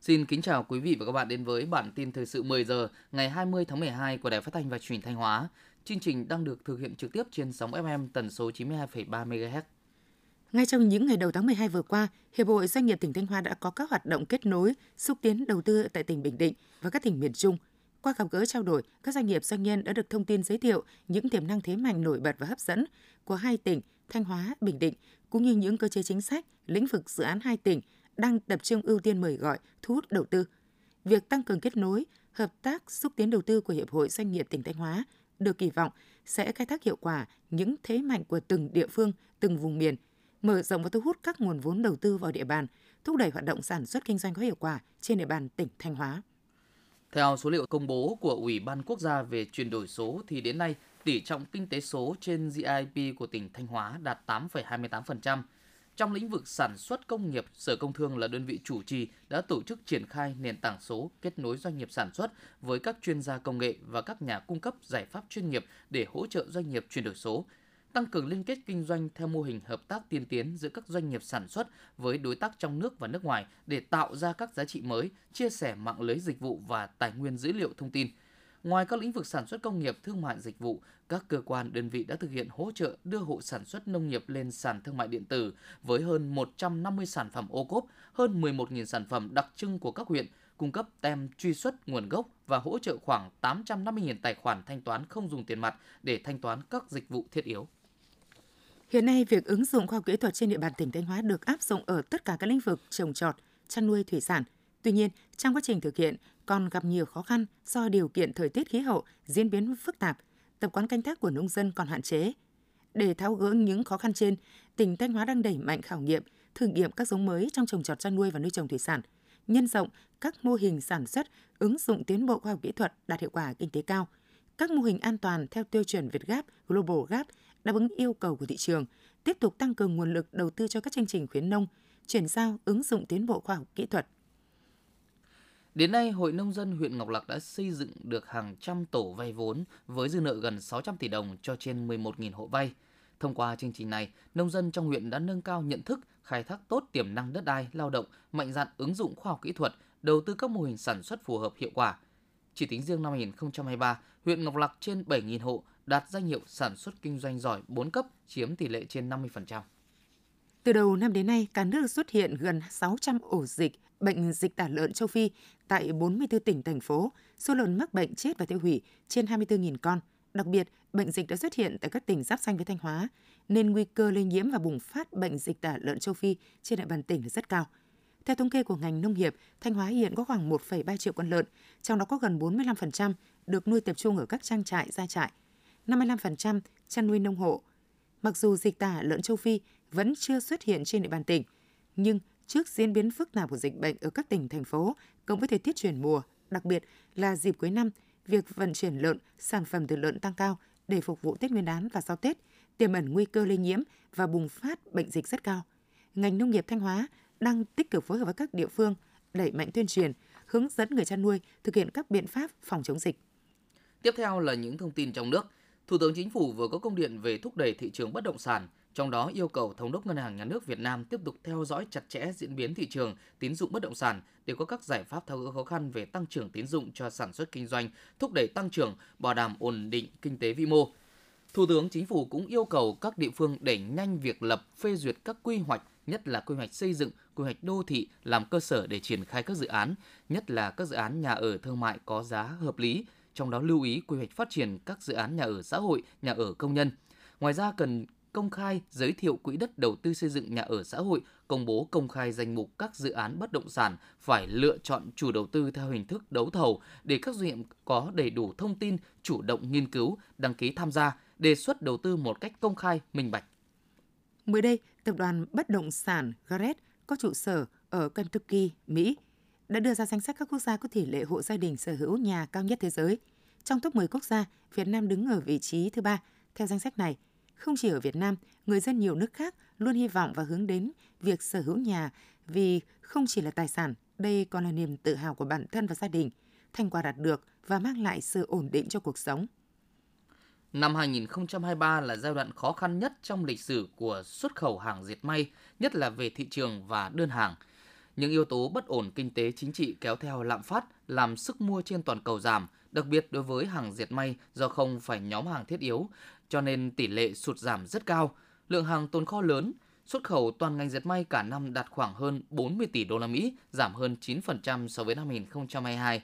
Xin kính chào quý vị và các bạn đến với bản tin thời sự 10 giờ ngày 20 tháng 12 của Đài Phát thanh và Truyền thanh Hóa. Chương trình đang được thực hiện trực tiếp trên sóng FM tần số 92,3 MHz. Ngay trong những ngày đầu tháng 12 vừa qua, Hiệp hội Doanh nghiệp tỉnh Thanh Hóa đã có các hoạt động kết nối, xúc tiến đầu tư tại tỉnh Bình Định và các tỉnh miền Trung. Qua gặp gỡ trao đổi, các doanh nghiệp doanh nhân đã được thông tin giới thiệu những tiềm năng thế mạnh nổi bật và hấp dẫn của hai tỉnh Thanh Hóa, Bình Định, cũng như những cơ chế chính sách, lĩnh vực dự án hai tỉnh đang tập trung ưu tiên mời gọi, thu hút đầu tư. Việc tăng cường kết nối, hợp tác xúc tiến đầu tư của Hiệp hội Doanh nghiệp tỉnh Thanh Hóa được kỳ vọng sẽ khai thác hiệu quả những thế mạnh của từng địa phương, từng vùng miền, mở rộng và thu hút các nguồn vốn đầu tư vào địa bàn, thúc đẩy hoạt động sản xuất kinh doanh có hiệu quả trên địa bàn tỉnh Thanh Hóa. Theo số liệu công bố của Ủy ban Quốc gia về chuyển đổi số thì đến nay tỷ trọng kinh tế số trên GDP của tỉnh Thanh Hóa đạt 8,28%, trong lĩnh vực sản xuất công nghiệp, Sở Công Thương là đơn vị chủ trì đã tổ chức triển khai nền tảng số kết nối doanh nghiệp sản xuất với các chuyên gia công nghệ và các nhà cung cấp giải pháp chuyên nghiệp để hỗ trợ doanh nghiệp chuyển đổi số, tăng cường liên kết kinh doanh theo mô hình hợp tác tiên tiến giữa các doanh nghiệp sản xuất với đối tác trong nước và nước ngoài để tạo ra các giá trị mới, chia sẻ mạng lưới dịch vụ và tài nguyên dữ liệu thông tin – Ngoài các lĩnh vực sản xuất công nghiệp, thương mại dịch vụ, các cơ quan đơn vị đã thực hiện hỗ trợ đưa hộ sản xuất nông nghiệp lên sàn thương mại điện tử với hơn 150 sản phẩm ô cốp, hơn 11.000 sản phẩm đặc trưng của các huyện, cung cấp tem truy xuất nguồn gốc và hỗ trợ khoảng 850.000 tài khoản thanh toán không dùng tiền mặt để thanh toán các dịch vụ thiết yếu. Hiện nay, việc ứng dụng khoa học kỹ thuật trên địa bàn tỉnh Thanh Hóa được áp dụng ở tất cả các lĩnh vực trồng trọt, chăn nuôi thủy sản. Tuy nhiên, trong quá trình thực hiện, còn gặp nhiều khó khăn do điều kiện thời tiết khí hậu diễn biến phức tạp, tập quán canh tác của nông dân còn hạn chế. Để tháo gỡ những khó khăn trên, tỉnh Thanh Hóa đang đẩy mạnh khảo nghiệm, thử nghiệm các giống mới trong trồng trọt chăn nuôi và nuôi trồng thủy sản, nhân rộng các mô hình sản xuất ứng dụng tiến bộ khoa học kỹ thuật đạt hiệu quả kinh tế cao, các mô hình an toàn theo tiêu chuẩn Việt Gap, Global Gap đáp ứng yêu cầu của thị trường, tiếp tục tăng cường nguồn lực đầu tư cho các chương trình khuyến nông, chuyển giao ứng dụng tiến bộ khoa học kỹ thuật Đến nay, Hội Nông dân huyện Ngọc Lặc đã xây dựng được hàng trăm tổ vay vốn với dư nợ gần 600 tỷ đồng cho trên 11.000 hộ vay. Thông qua chương trình này, nông dân trong huyện đã nâng cao nhận thức, khai thác tốt tiềm năng đất đai, lao động, mạnh dạn ứng dụng khoa học kỹ thuật, đầu tư các mô hình sản xuất phù hợp hiệu quả. Chỉ tính riêng năm 2023, huyện Ngọc Lặc trên 7.000 hộ đạt danh hiệu sản xuất kinh doanh giỏi 4 cấp, chiếm tỷ lệ trên 50%. Từ đầu năm đến nay, cả nước xuất hiện gần 600 ổ dịch bệnh dịch tả lợn châu Phi tại 44 tỉnh, thành phố. Số lợn mắc bệnh chết và tiêu hủy trên 24.000 con. Đặc biệt, bệnh dịch đã xuất hiện tại các tỉnh giáp danh với Thanh Hóa, nên nguy cơ lây nhiễm và bùng phát bệnh dịch tả lợn châu Phi trên địa bàn tỉnh là rất cao. Theo thống kê của ngành nông nghiệp, Thanh Hóa hiện có khoảng 1,3 triệu con lợn, trong đó có gần 45% được nuôi tập trung ở các trang trại, gia trại, 55% chăn nuôi nông hộ. Mặc dù dịch tả lợn châu Phi vẫn chưa xuất hiện trên địa bàn tỉnh, nhưng trước diễn biến phức tạp của dịch bệnh ở các tỉnh, thành phố, cộng với thời tiết chuyển mùa, đặc biệt là dịp cuối năm, việc vận chuyển lợn, sản phẩm từ lợn tăng cao để phục vụ Tết Nguyên đán và sau Tết, tiềm ẩn nguy cơ lây nhiễm và bùng phát bệnh dịch rất cao. Ngành nông nghiệp Thanh Hóa đang tích cực phối hợp với các địa phương đẩy mạnh tuyên truyền, hướng dẫn người chăn nuôi thực hiện các biện pháp phòng chống dịch. Tiếp theo là những thông tin trong nước. Thủ tướng Chính phủ vừa có công điện về thúc đẩy thị trường bất động sản, trong đó yêu cầu Thống đốc Ngân hàng Nhà nước Việt Nam tiếp tục theo dõi chặt chẽ diễn biến thị trường tín dụng bất động sản để có các giải pháp tháo gỡ khó khăn về tăng trưởng tín dụng cho sản xuất kinh doanh, thúc đẩy tăng trưởng, bảo đảm ổn định kinh tế vĩ mô. Thủ tướng Chính phủ cũng yêu cầu các địa phương đẩy nhanh việc lập phê duyệt các quy hoạch, nhất là quy hoạch xây dựng, quy hoạch đô thị làm cơ sở để triển khai các dự án, nhất là các dự án nhà ở thương mại có giá hợp lý, trong đó lưu ý quy hoạch phát triển các dự án nhà ở xã hội, nhà ở công nhân. Ngoài ra cần công khai giới thiệu quỹ đất đầu tư xây dựng nhà ở xã hội, công bố công khai danh mục các dự án bất động sản phải lựa chọn chủ đầu tư theo hình thức đấu thầu để các doanh nghiệp có đầy đủ thông tin, chủ động nghiên cứu, đăng ký tham gia, đề xuất đầu tư một cách công khai, minh bạch. Mới đây, tập đoàn bất động sản Garrett có trụ sở ở Kentucky, Mỹ, đã đưa ra danh sách các quốc gia có tỷ lệ hộ gia đình sở hữu nhà cao nhất thế giới. Trong top 10 quốc gia, Việt Nam đứng ở vị trí thứ ba. Theo danh sách này, không chỉ ở Việt Nam, người dân nhiều nước khác luôn hy vọng và hướng đến việc sở hữu nhà vì không chỉ là tài sản, đây còn là niềm tự hào của bản thân và gia đình, thành quả đạt được và mang lại sự ổn định cho cuộc sống. Năm 2023 là giai đoạn khó khăn nhất trong lịch sử của xuất khẩu hàng diệt may, nhất là về thị trường và đơn hàng. Những yếu tố bất ổn kinh tế chính trị kéo theo lạm phát làm sức mua trên toàn cầu giảm, đặc biệt đối với hàng diệt may do không phải nhóm hàng thiết yếu, cho nên tỷ lệ sụt giảm rất cao, lượng hàng tồn kho lớn, xuất khẩu toàn ngành dệt may cả năm đạt khoảng hơn 40 tỷ đô la Mỹ, giảm hơn 9% so với năm 2022.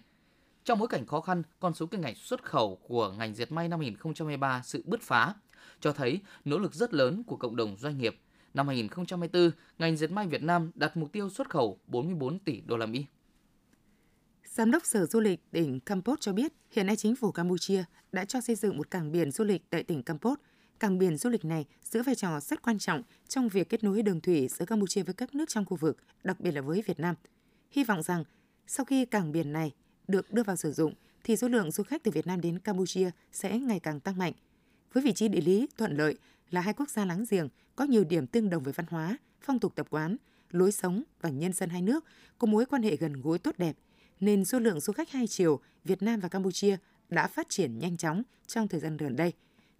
Trong bối cảnh khó khăn, con số kim ngạch xuất khẩu của ngành dệt may năm 2023 sự bứt phá, cho thấy nỗ lực rất lớn của cộng đồng doanh nghiệp. Năm 2024, ngành dệt may Việt Nam đặt mục tiêu xuất khẩu 44 tỷ đô la Mỹ. Giám đốc Sở Du lịch tỉnh Campos cho biết, hiện nay chính phủ Campuchia đã cho xây dựng một cảng biển du lịch tại tỉnh Campos. Cảng biển du lịch này giữ vai trò rất quan trọng trong việc kết nối đường thủy giữa Campuchia với các nước trong khu vực, đặc biệt là với Việt Nam. Hy vọng rằng sau khi cảng biển này được đưa vào sử dụng thì số lượng du khách từ Việt Nam đến Campuchia sẽ ngày càng tăng mạnh. Với vị trí địa lý thuận lợi là hai quốc gia láng giềng có nhiều điểm tương đồng về văn hóa, phong tục tập quán, lối sống và nhân dân hai nước có mối quan hệ gần gũi tốt đẹp, nên số lượng du khách hai chiều Việt Nam và Campuchia đã phát triển nhanh chóng trong thời gian gần đây.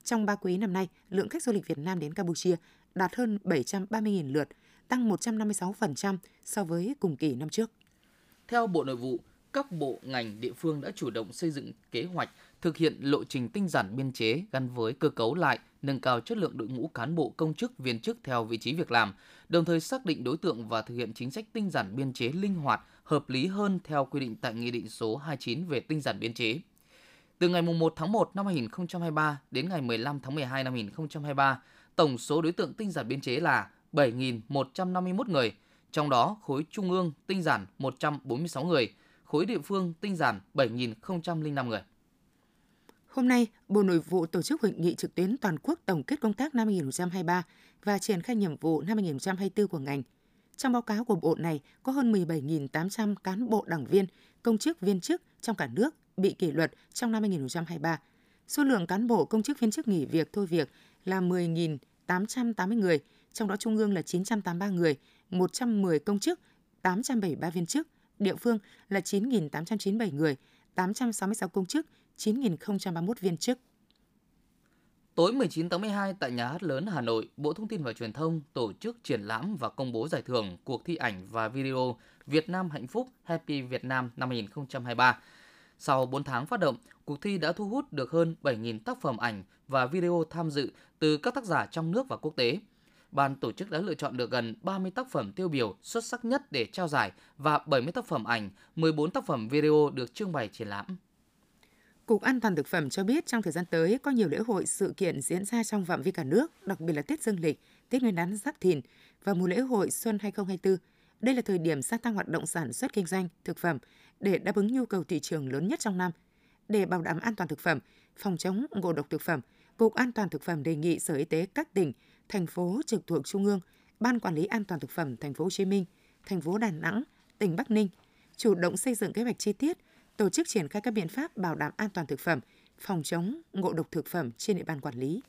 Trong ba quý năm nay, lượng khách du lịch Việt Nam đến Campuchia đạt hơn 730.000 lượt, tăng 156% so với cùng kỳ năm trước. Theo Bộ Nội vụ, các bộ ngành địa phương đã chủ động xây dựng kế hoạch thực hiện lộ trình tinh giản biên chế gắn với cơ cấu lại, nâng cao chất lượng đội ngũ cán bộ công chức viên chức theo vị trí việc làm, đồng thời xác định đối tượng và thực hiện chính sách tinh giản biên chế linh hoạt, hợp lý hơn theo quy định tại Nghị định số 29 về tinh giản biên chế. Từ ngày 1 tháng 1 năm 2023 đến ngày 15 tháng 12 năm 2023, tổng số đối tượng tinh giản biên chế là 7.151 người, trong đó khối trung ương tinh giản 146 người, khối địa phương tinh giản 7.005 người. Hôm nay, Bộ Nội vụ tổ chức hội nghị trực tuyến toàn quốc tổng kết công tác năm 2023 và triển khai nhiệm vụ năm 2024 của ngành. Trong báo cáo của Bộ này có hơn 17.800 cán bộ đảng viên, công chức viên chức trong cả nước bị kỷ luật trong năm 2023. Số lượng cán bộ công chức viên chức nghỉ việc thôi việc là 10.880 người, trong đó Trung ương là 983 người, 110 công chức, 873 viên chức, địa phương là 9.897 người, 866 công chức, 9.031 viên chức. Tối 19 tháng 12 tại Nhà hát lớn Hà Nội, Bộ Thông tin và Truyền thông tổ chức triển lãm và công bố giải thưởng cuộc thi ảnh và video Việt Nam Hạnh Phúc Happy Việt Nam năm 2023. Sau 4 tháng phát động, cuộc thi đã thu hút được hơn 7.000 tác phẩm ảnh và video tham dự từ các tác giả trong nước và quốc tế. Ban tổ chức đã lựa chọn được gần 30 tác phẩm tiêu biểu xuất sắc nhất để trao giải và 70 tác phẩm ảnh, 14 tác phẩm video được trưng bày triển lãm. Cục An toàn thực phẩm cho biết trong thời gian tới có nhiều lễ hội sự kiện diễn ra trong phạm vi cả nước, đặc biệt là Tết Dương lịch, Tết Nguyên đán Giáp Thìn và mùa lễ hội Xuân 2024. Đây là thời điểm gia tăng hoạt động sản xuất kinh doanh thực phẩm để đáp ứng nhu cầu thị trường lớn nhất trong năm. Để bảo đảm an toàn thực phẩm, phòng chống ngộ độc thực phẩm, Cục An toàn thực phẩm đề nghị Sở Y tế các tỉnh, thành phố trực thuộc Trung ương, Ban Quản lý An toàn thực phẩm thành phố Hồ Chí Minh, thành phố Đà Nẵng, tỉnh Bắc Ninh chủ động xây dựng kế hoạch chi tiết, tổ chức triển khai các biện pháp bảo đảm an toàn thực phẩm, phòng chống ngộ độc thực phẩm trên địa bàn quản lý.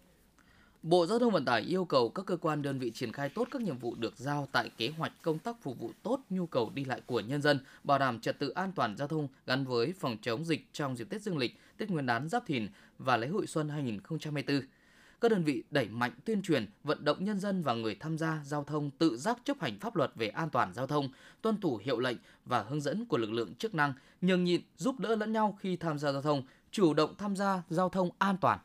Bộ Giao thông Vận tải yêu cầu các cơ quan đơn vị triển khai tốt các nhiệm vụ được giao tại kế hoạch công tác phục vụ tốt nhu cầu đi lại của nhân dân, bảo đảm trật tự an toàn giao thông gắn với phòng chống dịch trong dịp Tết Dương lịch, Tết Nguyên đán Giáp Thìn và lễ hội Xuân 2024. Các đơn vị đẩy mạnh tuyên truyền, vận động nhân dân và người tham gia giao thông tự giác chấp hành pháp luật về an toàn giao thông, tuân thủ hiệu lệnh và hướng dẫn của lực lượng chức năng, nhường nhịn, giúp đỡ lẫn nhau khi tham gia giao thông, chủ động tham gia giao thông an toàn.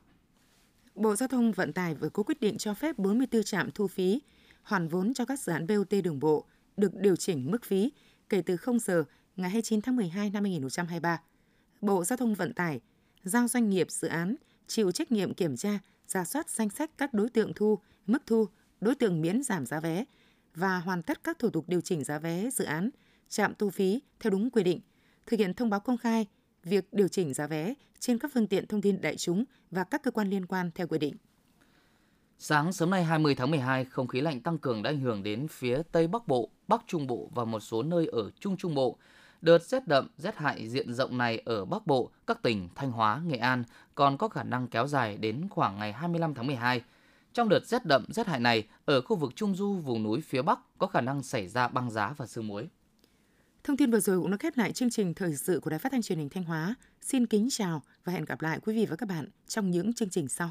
Bộ Giao thông Vận tải vừa có quyết định cho phép 44 trạm thu phí hoàn vốn cho các dự án BOT đường bộ được điều chỉnh mức phí kể từ 0 giờ ngày 29 tháng 12 năm 2023. Bộ Giao thông Vận tải giao doanh nghiệp dự án chịu trách nhiệm kiểm tra, ra soát danh sách các đối tượng thu, mức thu, đối tượng miễn giảm giá vé và hoàn tất các thủ tục điều chỉnh giá vé dự án, trạm thu phí theo đúng quy định, thực hiện thông báo công khai việc điều chỉnh giá vé trên các phương tiện thông tin đại chúng và các cơ quan liên quan theo quy định. Sáng sớm nay 20 tháng 12, không khí lạnh tăng cường đã ảnh hưởng đến phía Tây Bắc Bộ, Bắc Trung Bộ và một số nơi ở Trung Trung Bộ. Đợt rét đậm, rét hại diện rộng này ở Bắc Bộ, các tỉnh Thanh Hóa, Nghệ An còn có khả năng kéo dài đến khoảng ngày 25 tháng 12. Trong đợt rét đậm, rét hại này, ở khu vực Trung Du, vùng núi phía Bắc có khả năng xảy ra băng giá và sương muối. Thông tin vừa rồi cũng đã khép lại chương trình thời sự của Đài Phát thanh Truyền hình Thanh Hóa. Xin kính chào và hẹn gặp lại quý vị và các bạn trong những chương trình sau.